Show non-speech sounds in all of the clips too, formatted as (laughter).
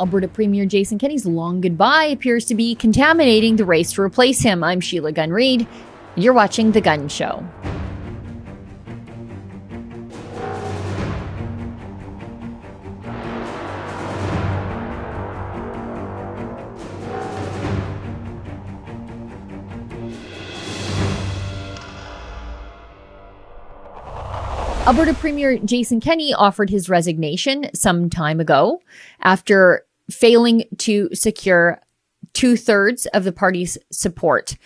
Alberta Premier Jason Kenney's long goodbye appears to be contaminating the race to replace him. I'm Sheila Gunn Reid. You're watching The Gun Show. Alberta Premier Jason Kenney offered his resignation some time ago after failing to secure two thirds of the party's support.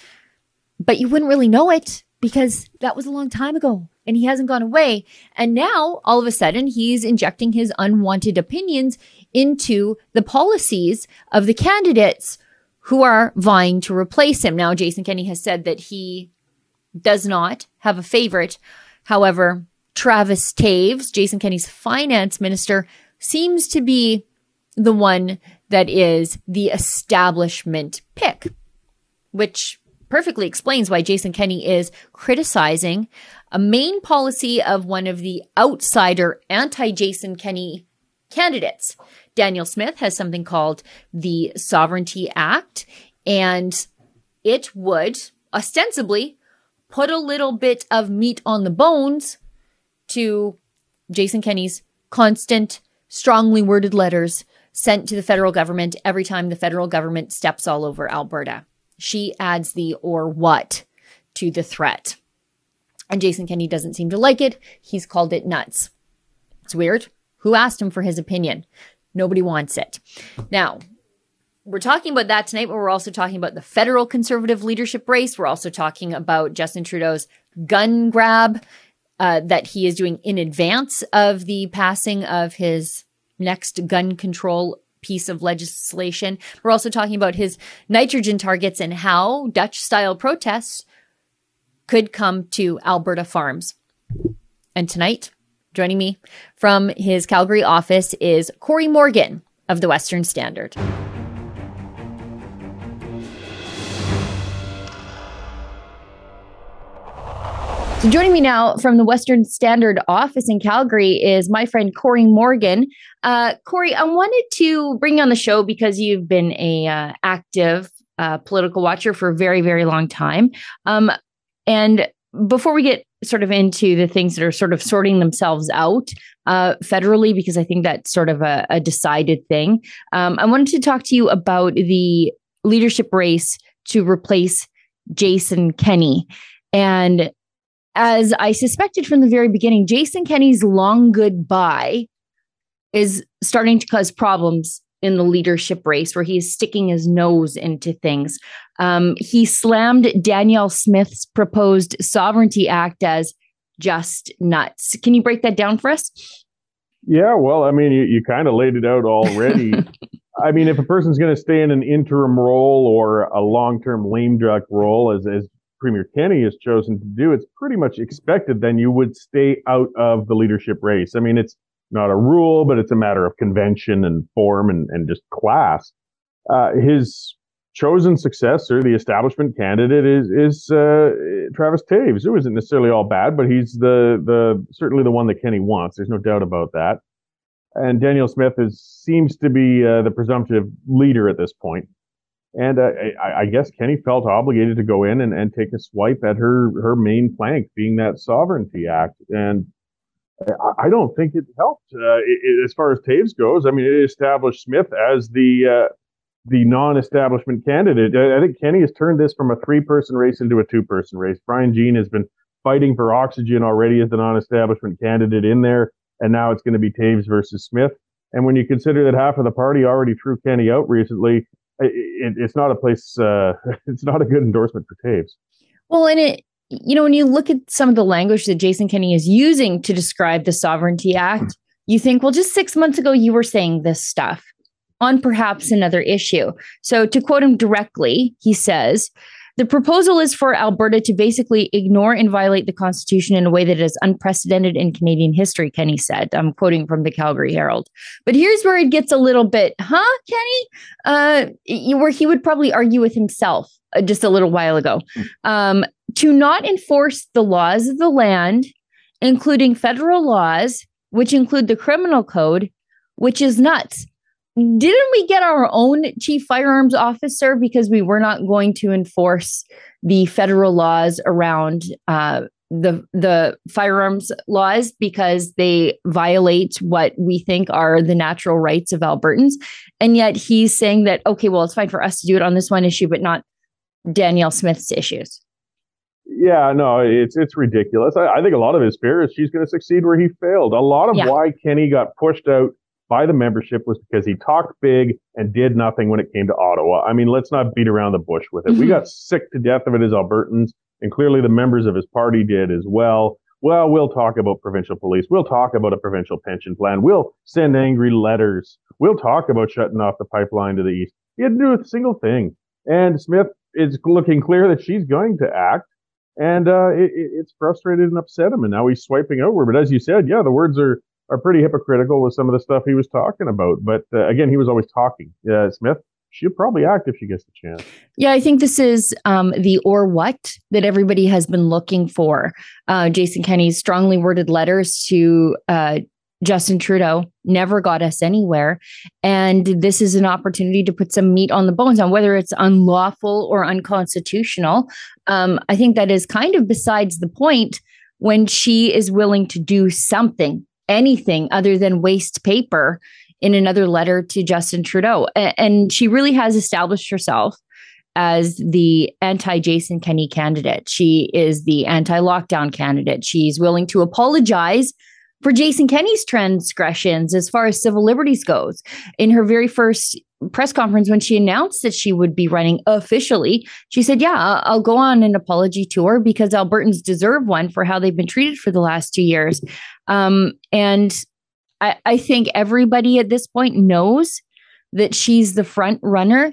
But you wouldn't really know it because that was a long time ago and he hasn't gone away. And now all of a sudden he's injecting his unwanted opinions into the policies of the candidates who are vying to replace him. Now, Jason Kenney has said that he does not have a favorite. However, Travis Toews, Jason Kenney's finance minister, seems to be the one that is the establishment pick, which perfectly explains why Jason Kenney is criticizing a main policy of one of the outsider anti Jason Kenney candidates. Danielle Smith has something called the Sovereignty Act, and it would ostensibly put a little bit of meat on the bones to Jason Kenney's constant, strongly worded letters sent to the federal government every time the federal government steps all over Alberta. She adds the or what to the threat. And Jason Kenney doesn't seem to like it. He's called it nuts. It's weird. Who asked him for his opinion? Nobody wants it. Now, we're talking about that tonight, but we're also talking about the federal conservative leadership race. We're also talking about Justin Trudeau's gun grab uh, that he is doing in advance of the passing of his next gun control piece of legislation. We're also talking about his nitrogen targets and how Dutch style protests could come to Alberta farms. And tonight, joining me from his Calgary office is Corey Morgan of the Western Standard. So joining me now from the Western Standard office in Calgary is my friend Corey Morgan. Uh, Corey, I wanted to bring you on the show because you've been a uh, active uh, political watcher for a very, very long time. Um, and before we get sort of into the things that are sort of sorting themselves out uh, federally, because I think that's sort of a, a decided thing, um, I wanted to talk to you about the leadership race to replace Jason Kenney. And as I suspected from the very beginning, Jason Kenney's long goodbye is starting to cause problems in the leadership race where he is sticking his nose into things. Um, he slammed Danielle Smith's proposed Sovereignty Act as just nuts. Can you break that down for us? Yeah, well, I mean, you, you kind of laid it out already. (laughs) I mean, if a person's going to stay in an interim role or a long-term lame duck role, as as Premier Kenney has chosen to do, it's pretty much expected then you would stay out of the leadership race. I mean, it's not a rule, but it's a matter of convention and form and, and just class. Uh, his chosen successor, the establishment candidate, is is uh, Travis Toews, who isn't necessarily all bad, but he's the the certainly the one that Kenney wants. There's no doubt about that. And Danielle Smith is seems to be uh, the presumptive leader at this point. And uh, I, I, guess Kenney felt obligated to go in and, and take a swipe at her her main plank, being that Sovereignty Act. And I, I don't think it helped uh, it, as far as Toews goes. I mean, it established Smith as the uh, the non-establishment candidate. I, I think Kenney has turned this from a three-person race into a two-person race. Brian Jean has been fighting for oxygen already as the non-establishment candidate in there, and now it's going to be Toews versus Smith. And when you consider that half of the party already threw Kenney out recently, it, it's not a place. Uh, (laughs) it's not a good endorsement for Toews. Well, and it, you know, when you look at some of the language that Jason Kenney is using to describe the Sovereignty Act, you think, well, just six months ago you were saying this stuff on perhaps another issue. So to quote him directly, he says. The proposal is for Alberta to basically ignore and violate the Constitution in a way that is unprecedented in Canadian history, Kenney said. I'm quoting from the Calgary Herald. But here's where it gets a little bit, huh, Kenney? Uh, where he would probably argue with himself uh, just a little while ago. Um, to not enforce the laws of the land, including federal laws, which include the criminal code, which is nuts. Didn't we get our own chief firearms officer because we were not going to enforce the federal laws around uh, the the firearms laws because they violate what we think are the natural rights of Albertans, and yet he's saying that okay, well, it's fine for us to do it on this one issue, but not Danielle Smith's issues. Yeah, no, it's it's ridiculous. I, I think a lot of his fear is she's going to succeed where he failed. A lot of yeah. why Kenney got pushed out by the membership was because he talked big and did nothing when it came to Ottawa. I mean, let's not beat around the bush with it. Mm-hmm. We got sick to death of it as Albertans, and clearly the members of his party did as well. Well, we'll talk about provincial police. We'll talk about a provincial pension plan. We'll send angry letters. We'll talk about shutting off the pipeline to the east. He to do a single thing. And Smith is looking clear that she's going to act. And uh, it, it's frustrated and upset him. And now he's swiping over. But as you said, yeah, the words are are pretty hypocritical with some of the stuff he was talking about. But uh, again, he was always talking. Uh, Smith, she'll probably act if she gets the chance. Yeah, I think this is um, the or what that everybody has been looking for. Uh, Jason Kenney's strongly worded letters to uh, Justin Trudeau never got us anywhere. And this is an opportunity to put some meat on the bones on whether it's unlawful or unconstitutional. Um, I think that is kind of besides the point when she is willing to do something anything other than waste paper in another letter to Justin Trudeau. And she really has established herself as the anti Jason Kenney candidate. She is the anti lockdown candidate. She's willing to apologize for Jason Kenney's transgressions as far as civil liberties goes. In her very first press conference, when she announced that she would be running officially, she said, Yeah, I'll go on an apology tour because Albertans deserve one for how they've been treated for the last two years. Um, and I, I think everybody at this point knows that she's the front runner,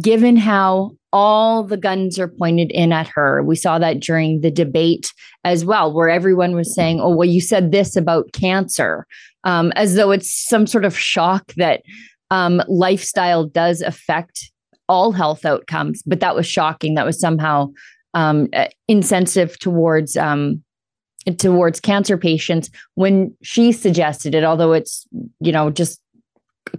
given how all the guns are pointed in at her. We saw that during the debate as well, where everyone was saying, Oh, well, you said this about cancer, um, as though it's some sort of shock that um, lifestyle does affect all health outcomes. But that was shocking. That was somehow um, insensitive towards um, towards cancer patients when she suggested it, although it's, you know, just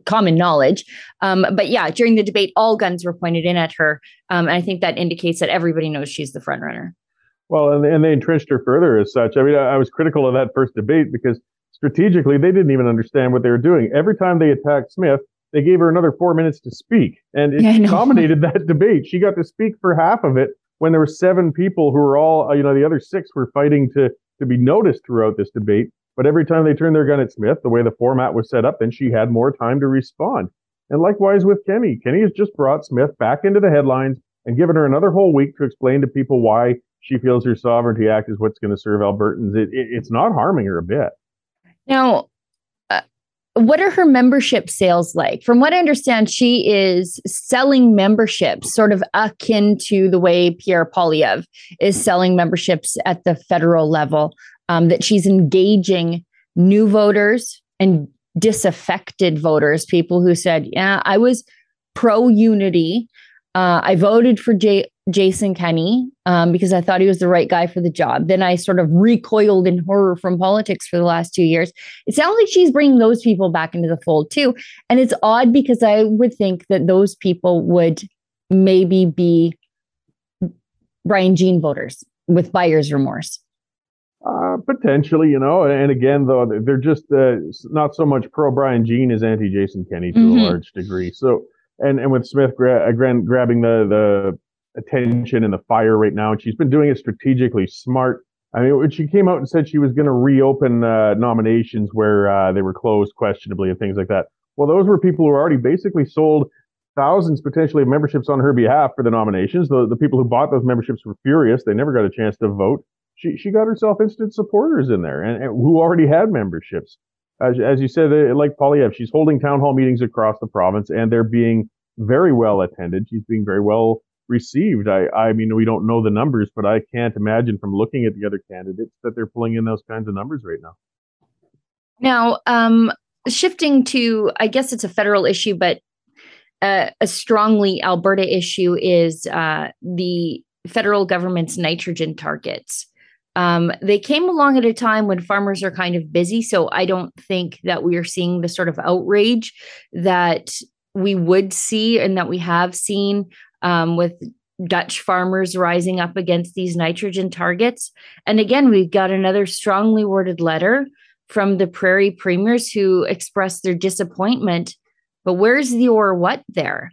common knowledge. Um, but yeah, during the debate, all guns were pointed in at her. Um, and I think that indicates that everybody knows she's the front runner. Well, and, and they entrenched her further as such. I mean, I, I was critical of that first debate because strategically they didn't even understand what they were doing. Every time they attacked Smith, they gave her another four minutes to speak. And it (laughs) yeah, dominated that debate. She got to speak for half of it when there were seven people who were all, you know, the other six were fighting to to be noticed throughout this debate. But every time they turned their gun at Smith, the way the format was set up, then she had more time to respond. And likewise with Kenney. Kenney has just brought Smith back into the headlines and given her another whole week to explain to people why she feels her Sovereignty Act is what's going to serve Albertans. It, it, it's not harming her a bit. Now, what are her membership sales like? From what I understand, she is selling memberships sort of akin to the way Pierre Poilievre is selling memberships at the federal level um, that she's engaging new voters and disaffected voters, people who said, Yeah, I was pro unity. Uh, I voted for J- Jason Kenney um, because I thought he was the right guy for the job. Then I sort of recoiled in horror from politics for the last two years. It sounds like she's bringing those people back into the fold too. And it's odd because I would think that those people would maybe be Brian Jean voters with buyer's remorse. Uh, potentially, you know, and again, though, they're just uh, not so much pro Brian Jean as anti Jason Kenney to mm-hmm. a large degree. So, and and with Smith gra- uh, grabbing the the attention and the fire right now, and she's been doing it strategically smart. I mean, when she came out and said she was going to reopen uh, nominations where uh, they were closed questionably and things like that. Well, those were people who already basically sold thousands potentially of memberships on her behalf for the nominations. The the people who bought those memberships were furious; they never got a chance to vote she she got herself instant supporters in there and, and who already had memberships. As, as you said, uh, like Poilievre, she's holding town hall meetings across the province, and they're being very well attended. She's being very well received. I I mean, we don't know the numbers, but I can't imagine from looking at the other candidates that they're pulling in those kinds of numbers right now. Now, um, shifting to, I guess it's a federal issue, but uh, a strongly Alberta issue is uh, the federal government's nitrogen targets. Um, they came along at a time when farmers are kind of busy. So I don't think that we are seeing the sort of outrage that we would see and that we have seen um, with Dutch farmers rising up against these nitrogen targets. And again, we've got another strongly worded letter from the prairie premiers who expressed their disappointment. But where's the or what there?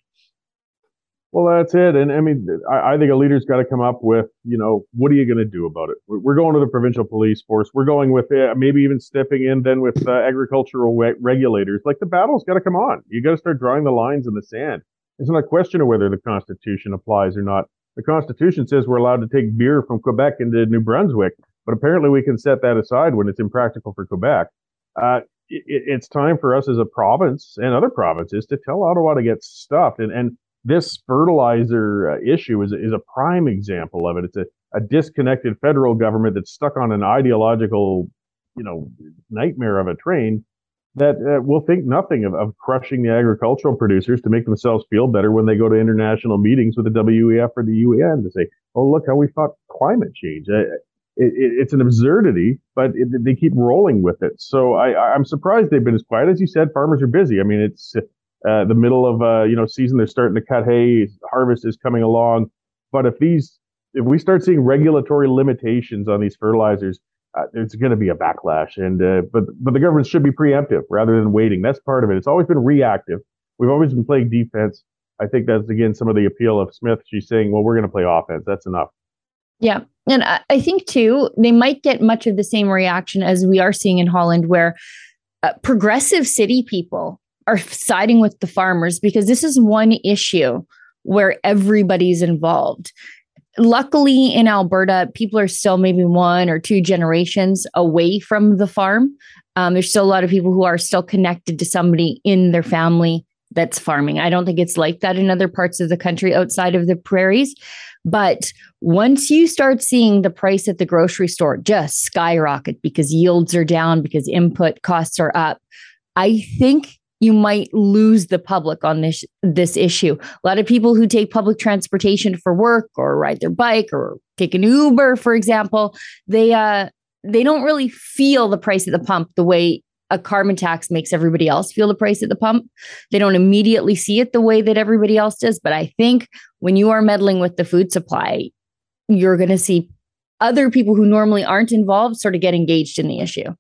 Well, that's it. And I mean, I, I think a leader's got to come up with, you know, what are you going to do about it? We're going to the provincial police force. We're going with uh, maybe even stepping in then with uh, agricultural regulators. Like the battle's got to come on. You got to start drawing the lines in the sand. It's not a question of whether the Constitution applies or not. The Constitution says we're allowed to take beer from Quebec into New Brunswick, but apparently we can set that aside when it's impractical for Quebec. Uh, it, it's time for us as a province and other provinces to tell Ottawa to get stuffed. And, and this fertilizer uh, issue is, is a prime example of it. It's a, a disconnected federal government that's stuck on an ideological, you know, nightmare of a train that uh, will think nothing of, of crushing the agricultural producers to make themselves feel better when they go to international meetings with the WEF or the UN to say, "Oh, look how we fought climate change." Uh, it, it, it's an absurdity, but it, they keep rolling with it. So I, I'm surprised they've been as quiet as you said. Farmers are busy. I mean, it's uh, the middle of uh, you know season. They're starting to cut hay. Harvest is coming along. But if these, if we start seeing regulatory limitations on these fertilizers, uh, it's going to be a backlash. And uh, but but the government should be preemptive rather than waiting. That's part of it. It's always been reactive. We've always been playing defense. I think that's again some of the appeal of Smith. She's saying, well, we're going to play offense. That's enough. Yeah. And I think too, they might get much of the same reaction as we are seeing in Holland, where uh, progressive city people are siding with the farmers because this is one issue where everybody's involved. Luckily, in Alberta, people are still maybe one or two generations away from the farm. Um, there's still a lot of people who are still connected to somebody in their family that's farming. I don't think it's like that in other parts of the country outside of the prairies. But once you start seeing the price at the grocery store just skyrocket because yields are down, because input costs are up, I think you might lose the public on this this issue. A lot of people who take public transportation for work or ride their bike or take an Uber, for example, they uh they don't really feel the price at the pump the way a carbon tax makes everybody else feel the price at the pump. They don't immediately see it the way that everybody else does. But I think when you are meddling with the food supply, you're going to see other people who normally aren't involved sort of get engaged in the issue.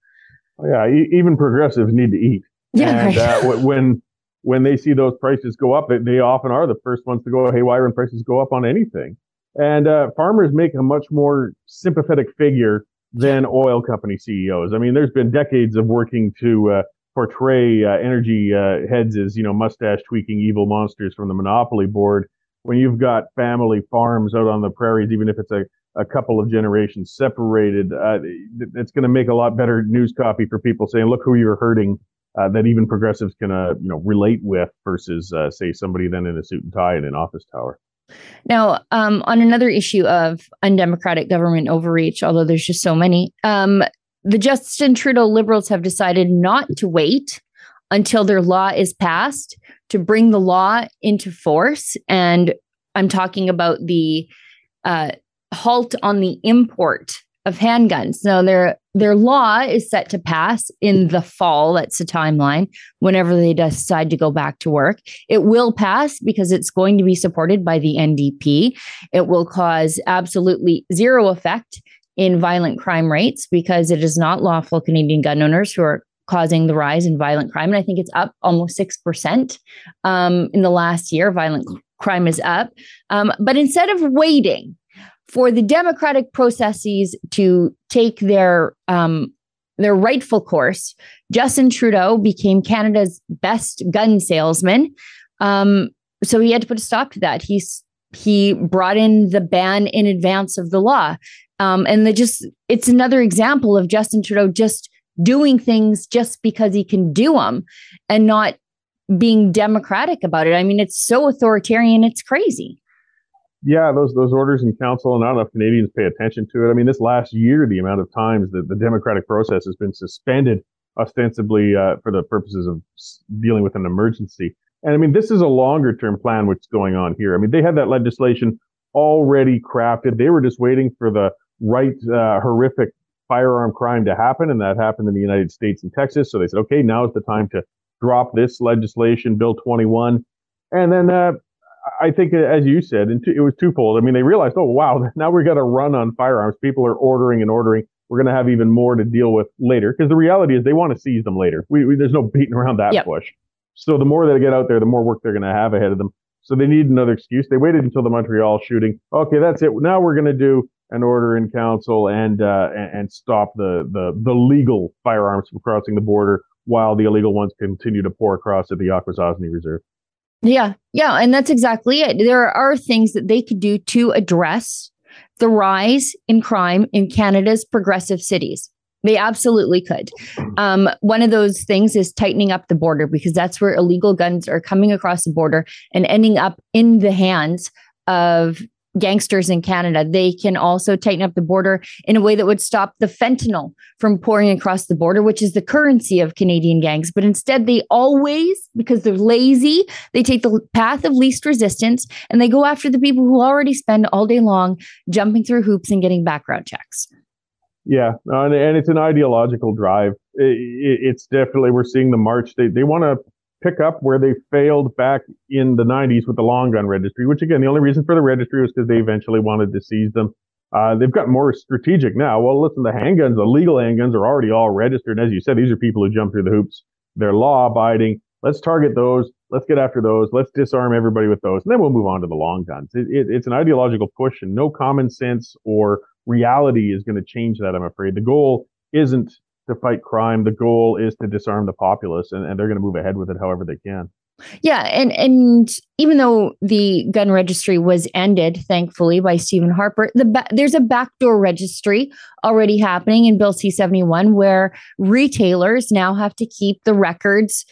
Yeah, even progressives need to eat. Yeah, and right. uh, when (laughs) when they see those prices go up, they, they, often are the first ones to go haywire when prices go up on anything. And uh, farmers make a much more sympathetic figure than oil company CEOs. I mean, there's been decades of working to uh, portray uh, energy uh, heads as you know mustache tweaking evil monsters from the monopoly board. When you've got family farms out on the prairies, even if it's a a couple of generations separated, uh, it's going to make a lot better news copy for people saying, "Look who you're hurting." Uh, that even progressives can, uh, you know, relate with versus, uh, say, somebody then in a suit and tie in an office tower. Now, um, on another issue of undemocratic government overreach, although there's just so many, um, the Justin Trudeau Liberals have decided not to wait until their law is passed to bring the law into force. And I'm talking about the uh, halt on the import of handguns. Now their their law is set to pass in the fall. That's the timeline. Whenever they decide to go back to work, it will pass because it's going to be supported by the NDP. It will cause absolutely zero effect in violent crime rates because it is not lawful Canadian gun owners who are causing the rise in violent crime. And I think it's up almost 6% um, in the last year. Violent crime is up. Um, but instead of waiting for the democratic processes to take their um, their rightful course, Justin Trudeau became Canada's best gun salesman. Um, so he had to put a stop to that. He's he brought in the ban in advance of the law, um, and the just it's another example of Justin Trudeau just doing things just because he can do them, and not being democratic about it. I mean, it's so authoritarian, it's crazy yeah, those those orders in council, and I don't know if Canadians pay attention to it. I mean, this last year, the amount of times that the democratic process has been suspended, ostensibly uh, for the purposes of dealing with an emergency. And I mean, this is a longer term plan what's going on here. I mean, they had that legislation already crafted. They were just waiting for the right uh, horrific firearm crime to happen, and that happened in the United States and Texas. So they said, okay, now is the time to drop this legislation, Bill 21. And then uh, I think, as you said, and it was twofold. I mean, they realized, oh, wow, (laughs) now we've got to run on firearms. People are ordering and ordering. We're going to have even more to deal with later because the reality is they want to seize them later. We, we, there's no (laughs) beating around that yep. bush. So the more they get out there, the more work they're going to have ahead of them. So they need another excuse. They waited until the Montreal shooting. Okay, that's it. Now we're going to do an order in council and uh, and stop the, the the legal firearms from crossing the border while the illegal ones continue to pour across at the Akwesasne Reserve. Yeah, yeah, and that's exactly it. There are things that they could do to address the rise in crime in Canada's progressive cities. They absolutely could. Um, one of those things is tightening up the border because that's where illegal guns are coming across the border and ending up in the hands of gangsters in Canada. They can also tighten up the border in a way that would stop the fentanyl from pouring across the border, which is the currency of Canadian gangs. But instead, they always, because they're lazy, they take the path of least resistance and they go after the people who already spend all day long jumping through hoops and getting background checks. Yeah, and, it's an ideological drive. It, it, it's definitely we're seeing the march. They they want to pick up where they failed back in the 90s with the long gun registry. Which again, the only reason for the registry was because they eventually wanted to seize them. Uh, they've got more strategic now. Well, listen, the handguns, the legal handguns, are already all registered. As you said, these are people who jump through the hoops. They're law abiding. Let's target those. Let's get after those. Let's disarm everybody with those, and then we'll move on to the long guns. It, it, it's an ideological push, and no common sense or reality is going to change that, I'm afraid. The goal isn't to fight crime. The goal is to disarm the populace, and, and they're going to move ahead with it however they can. Yeah, and and even though the gun registry was ended, thankfully by Stephen Harper, the ba- there's a backdoor registry already happening in Bill C seventy one where retailers now have to keep the records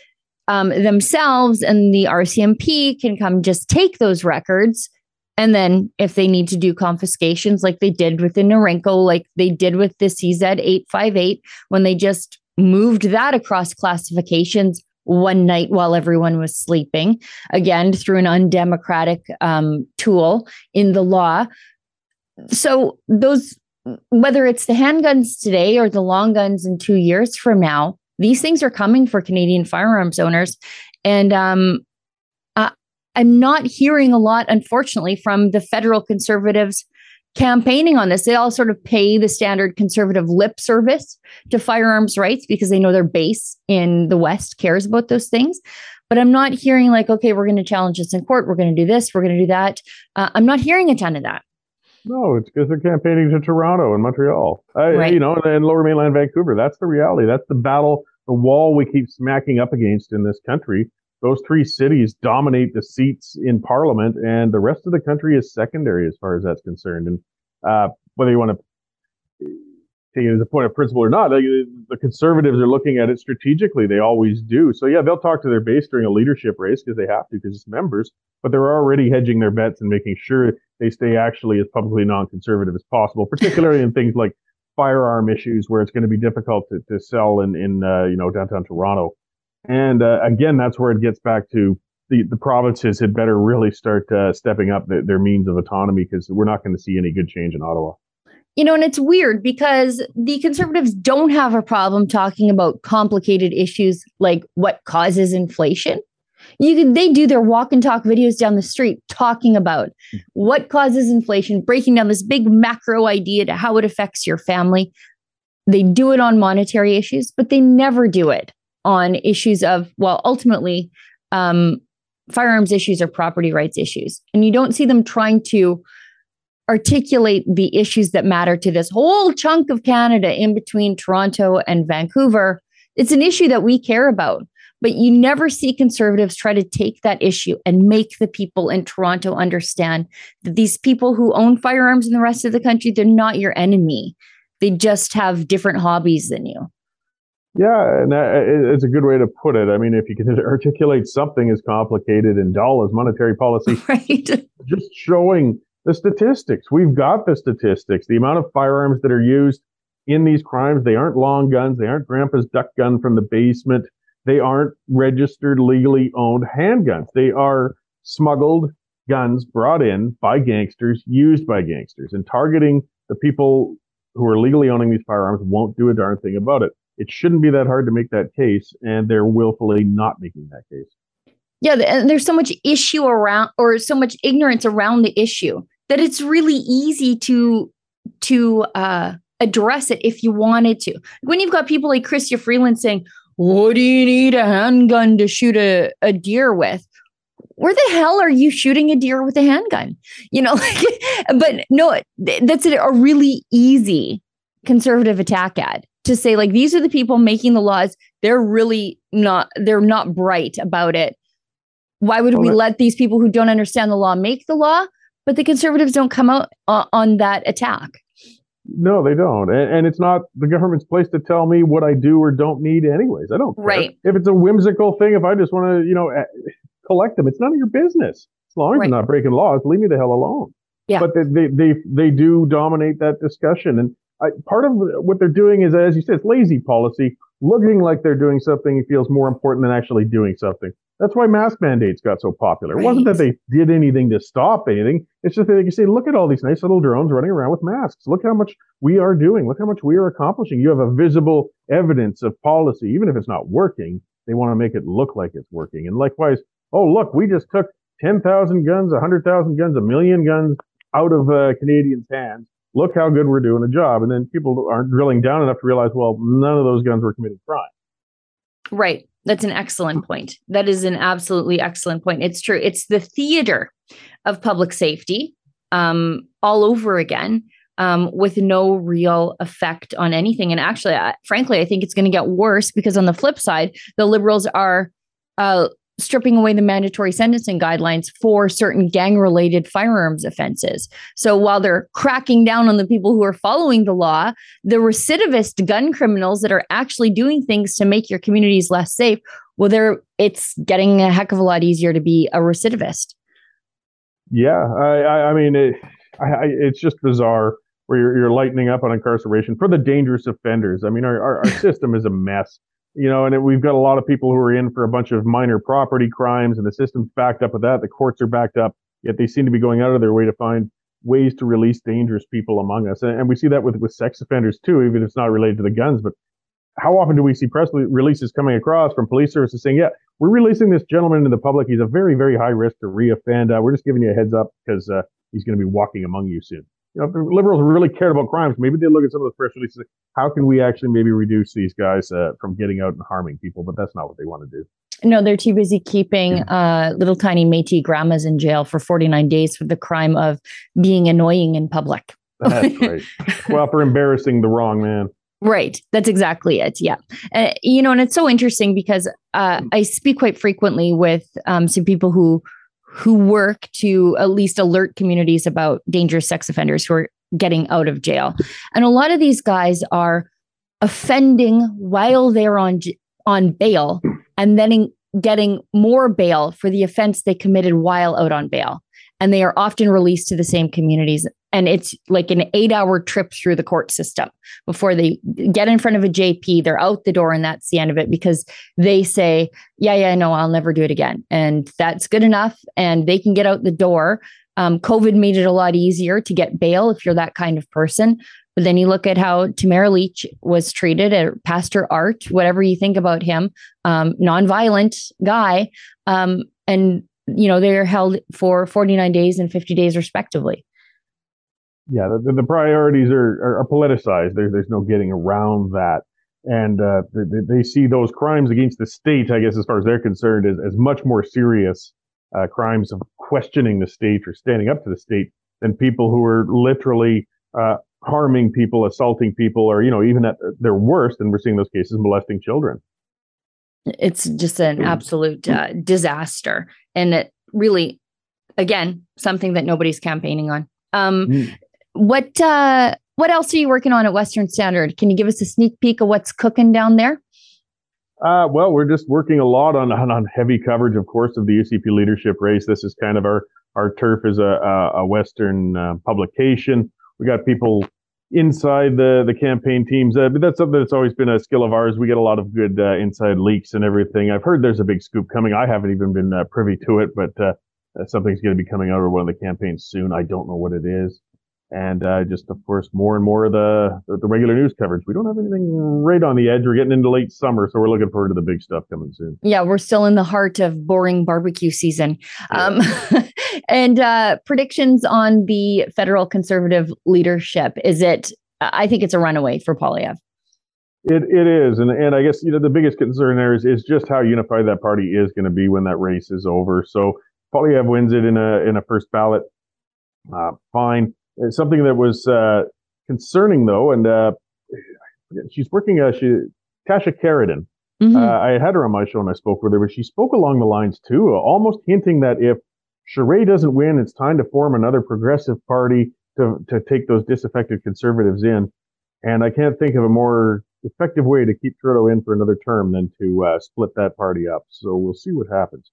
um, themselves, and the RCMP can come just take those records and then if they need to do confiscations like they did with the Norinco, like they did with the CZ 858, when they just moved that across classifications one night while everyone was sleeping, again, through an undemocratic um, tool in the law. So those, whether it's the handguns today or the long guns in two years from now, these things are coming for Canadian firearms owners. And um, I'm not hearing a lot, unfortunately, from the federal conservatives campaigning on this. They all sort of pay the standard conservative lip service to firearms rights because they know their base in the West cares about those things. But I'm not hearing like, okay, we're going to challenge this in court. We're going to do this. We're going to do that. Uh, I'm not hearing a ton of that. No, it's because they're campaigning to Toronto and Montreal, uh, right. you know, and Lower Mainland Vancouver. That's the reality. That's the battle, the wall we keep smacking up against in this country those three cities dominate the seats in parliament, and the rest of the country is secondary as far as that's concerned. And uh, whether you want to take it as a point of principle or not, the conservatives are looking at it strategically. They always do. So yeah, they'll talk to their base during a leadership race because they have to because it's members. But they're already hedging their bets and making sure they stay actually as publicly non-conservative as possible, particularly in things like firearm issues where it's going to be difficult to, to sell in in uh, you know downtown Toronto. And uh, again, that's where it gets back to the, the provinces had better really start uh, stepping up the, their means of autonomy because we're not going to see any good change in Ottawa. You know, and it's weird because the conservatives don't have a problem talking about complicated issues like what causes inflation. You can, they do their walk and talk videos down the street talking about what causes inflation, breaking down this big macro idea to how it affects your family. They do it on monetary issues, but they never do it on issues of, well, ultimately, um, firearms issues are property rights issues. And you don't see them trying to articulate the issues that matter to this whole chunk of Canada in between Toronto and Vancouver. It's an issue that we care about. But you never see conservatives try to take that issue and make the people in Toronto understand that these people who own firearms in the rest of the country, they're not your enemy. They just have different hobbies than you. Yeah, and it's a good way to put it. I mean, if you can (laughs) articulate something as complicated and dull as monetary policy, (laughs) right. just showing the statistics. We've got the statistics. The amount of firearms that are used in these crimes, they aren't long guns. They aren't grandpa's duck gun from the basement. They aren't registered, legally owned handguns. They are smuggled guns brought in by gangsters, used by gangsters, and targeting the people who are legally owning these firearms won't do a darn thing about it. It shouldn't be that hard to make that case, and they're willfully not making that case. Yeah, and there's so much issue around, or so much ignorance around the issue that it's really easy to to uh, address it if you wanted to. When you've got people like Chrystia Freeland saying, "What do you need a handgun to shoot a, a deer with?" Where the hell are you shooting a deer with a handgun? You know, (laughs) like, but no, that's a really easy conservative attack ad to say like these are the people making the laws. They're really not. They're not bright about it. Why would we let these people who don't understand the law make the law? But the conservatives don't come out uh, on that attack. No, they don't. And, and, it's not the government's place to tell me what I do or don't need, anyways. I don't care. Right. If it's a whimsical thing, if I just want to, you know, eh, collect them, it's none of your business. As long as right. you're not breaking laws, leave me the hell alone. Yeah. But they, they, they, they do dominate that discussion. And I, part of what they're doing is, as you said, it's lazy policy, looking like they're doing something feels more important than actually doing something. That's why mask mandates got so popular. Right. It wasn't that they did anything to stop anything. It's just that they can say, look at all these nice little drones running around with masks. Look how much we are doing. Look how much we are accomplishing. You have a visible evidence of policy, even if it's not working. They want to make it look like it's working. And likewise, oh look, we just took 10,000 guns, 100,000 guns, a million guns out of uh, Canadians' hands. Look how good we're doing a job. And then people aren't drilling down enough to realize, well, none of those guns were committing crime. Right. That's an excellent point. That is an absolutely excellent point. It's true. It's the theater of public safety um, all over again um, with no real effect on anything. And actually, uh, frankly, I think it's going to get worse because on the flip side, the liberals are uh, stripping away the mandatory sentencing guidelines for certain gang related firearms offenses. So while they're cracking down on the people who are following the law, the recidivist gun criminals that are actually doing things to make your communities less safe, well, they're it's getting a heck of a lot easier to be a recidivist. Yeah, I, I mean, it, I, it's just bizarre where you're, you're lightening up on incarceration for the dangerous offenders. I mean, our, our, our (laughs) system is a mess you know, and it, we've got a lot of people who are in for a bunch of minor property crimes, and the system's backed up with that. The courts are backed up, yet they seem to be going out of their way to find ways to release dangerous people among us. And, and we see that with, with sex offenders too, even if it's not related to the guns. But how often do we see press releases coming across from police services saying, yeah, we're releasing this gentleman to the public. He's a very, very high risk to reoffend. Uh, we're just giving you a heads up because uh, he's going to be walking among you soon you know, liberals really cared about crimes, maybe they look at some of those press releases. How can we actually maybe reduce these guys uh, from getting out and harming people? But that's not what they want to do. No, they're too busy keeping uh, little tiny Métis grandmas in jail for 49 days for the crime of being annoying in public. That's (laughs) right. well, for embarrassing the wrong man. Right. That's exactly it. Yeah. Uh, you know, and it's so interesting because uh, I speak quite frequently with um, some people who who work to at least alert communities about dangerous sex offenders who are getting out of jail. And a lot of these guys are offending while they're on on bail and then getting more bail for the offense they committed while out on bail. And they are often released to the same communities and it's like an eight hour trip through the court system before they get in front of a JP. They're out the door, and that's the end of it because they say, Yeah, yeah, no, I'll never do it again. And that's good enough. And they can get out the door. Um, COVID made it a lot easier to get bail if you're that kind of person. But then you look at how Tamara Lich was treated, at Pastor Art, whatever you think about him, um, nonviolent guy. Um, and, you know, they're held for 49 days and 50 days, respectively yeah, the, the priorities are, are, are politicized. There, there's no getting around that. And uh, they, they, see those crimes against the state, I guess, as far as they're concerned, as, as much more serious uh, crimes of questioning the state or standing up to the state than people who are literally uh, harming people, assaulting people, or, you know, even at their worst, and we're seeing those cases, molesting children. It's just an absolute uh, disaster. And it really, again, something that nobody's campaigning on. Um, mm. What uh, what else are you working on at Western Standard? Can you give us a sneak peek of what's cooking down there? Uh, well, we're just working a lot on, on, on heavy coverage, of course, of the UCP leadership race. This is kind of our our turf as a a, Western uh, publication. We got people inside the the campaign teams, uh, but that's something that's always been a skill of ours. We get a lot of good uh, inside leaks and everything. I've heard there's a big scoop coming. I haven't even been uh, privy to it, but uh, something's going to be coming out of one of the campaigns soon. I don't know what it is. And uh, just of course more and more of the the regular news coverage. We don't have anything right on the edge. We're getting into late summer, so we're looking forward to the big stuff coming soon. Yeah, we're still in the heart of boring barbecue season. Yeah. Um, (laughs) and uh, predictions on the federal conservative leadership. Is it? I think it's a runaway for Poilievre. It it is, and and I guess you know the biggest concern there is is just how unified that party is going to be when that race is over. So Poilievre wins it in a in a first ballot. Uh, fine. Something that was uh, concerning though, and uh, she's working. Uh, she Tasha Kheiriddin. Mm-hmm. Uh, I had her on my show and I spoke with her, but she spoke along the lines too, almost hinting that if Charest doesn't win, it's time to form another progressive party to to take those disaffected conservatives in. And I can't think of a more effective way to keep Trudeau in for another term than to uh, split that party up. So we'll see what happens.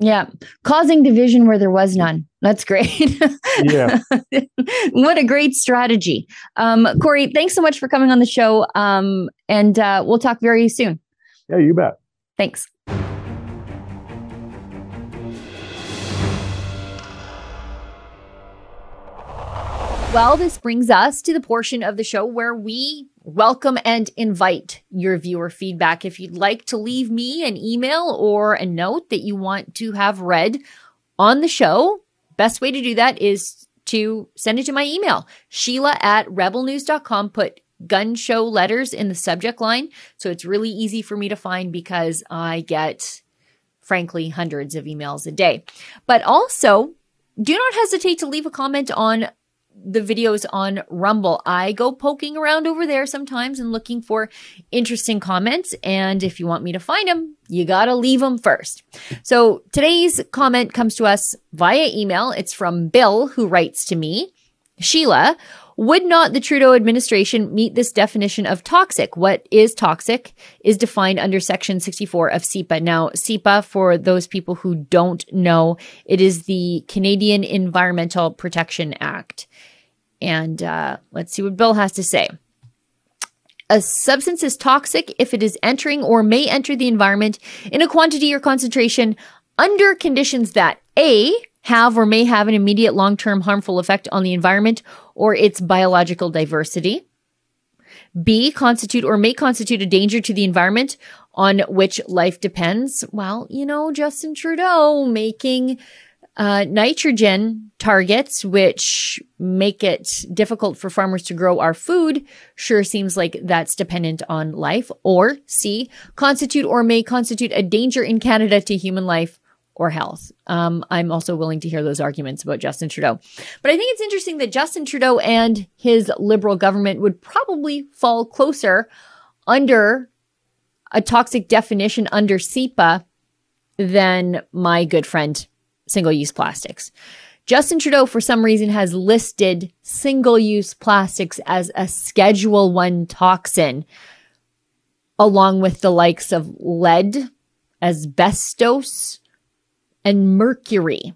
Yeah. Causing division where there was none. That's great. yeah. (laughs) what a great strategy. Um, Corey, thanks so much for coming on the show. Um, and uh, we'll talk very soon. Yeah, you bet. Thanks. Well, this brings us to the portion of the show where we welcome and invite your viewer feedback. If you'd like to leave me an email or a note that you want to have read on the show, best way to do that is to send it to my email, Sheila at rebelnews.com. Put gun show letters in the subject line. So it's really easy for me to find because I get, frankly, hundreds of emails a day. But also, do not hesitate to leave a comment on the videos on Rumble. I go poking around over there sometimes and looking for interesting comments. And if you want me to find them, you got to leave them first. So today's comment comes to us via email. It's from Bill, who writes to me Sheila, would not the Trudeau administration meet this definition of toxic? What is toxic is defined under Section 64 of CEPA. Now, CEPA, for those people who don't know, it is the Canadian Environmental Protection Act. And uh, let's see what Bill has to say. A substance is toxic if it is entering or may enter the environment in a quantity or concentration under conditions that A, have or may have an immediate long term harmful effect on the environment or its biological diversity. B, constitute or may constitute a danger to the environment on which life depends. Well, you know, Justin Trudeau making uh, nitrogen targets, which make it difficult for farmers to grow our food, sure seems like that's dependent on life. Or C, constitute or may constitute a danger in Canada to human life or health. Um, I'm also willing to hear those arguments about Justin Trudeau. But I think it's interesting that Justin Trudeau and his liberal government would probably fall closer under a toxic definition under CEPA than my good friend single use plastics. Justin Trudeau, for some reason, has listed single use plastics as a Schedule 1 toxin, along with the likes of lead, asbestos, and mercury,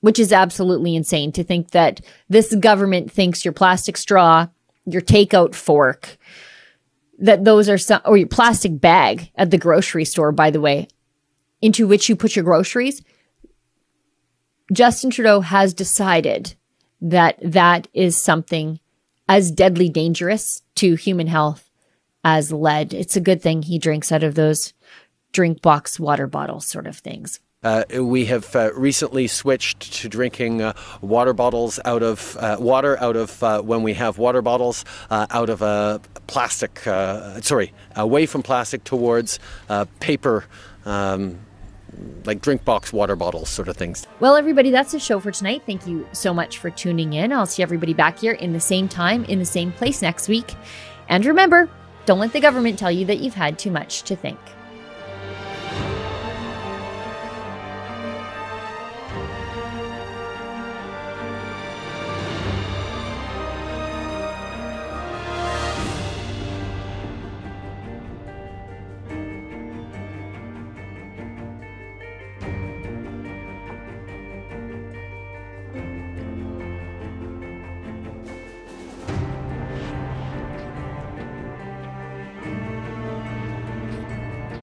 which is absolutely insane to think that this government thinks your plastic straw, your takeout fork, that those are some, or your plastic bag at the grocery store, by the way, into which you put your groceries Justin Trudeau has decided that that is something as deadly dangerous to human health as lead. It's a good thing he drinks out of those drink box water bottles sort of things. Uh, we have uh, recently switched to drinking uh, water bottles out of uh, water out of uh, when we have water bottles uh, out of a plastic. sorry, away from plastic towards paper. Um, like drink box water bottles sort of things. Well, everybody, that's the show for tonight. Thank you so much for tuning in. I'll see everybody back here in the same time, in the same place next week. And remember, don't let the government tell you that you've had too much to think.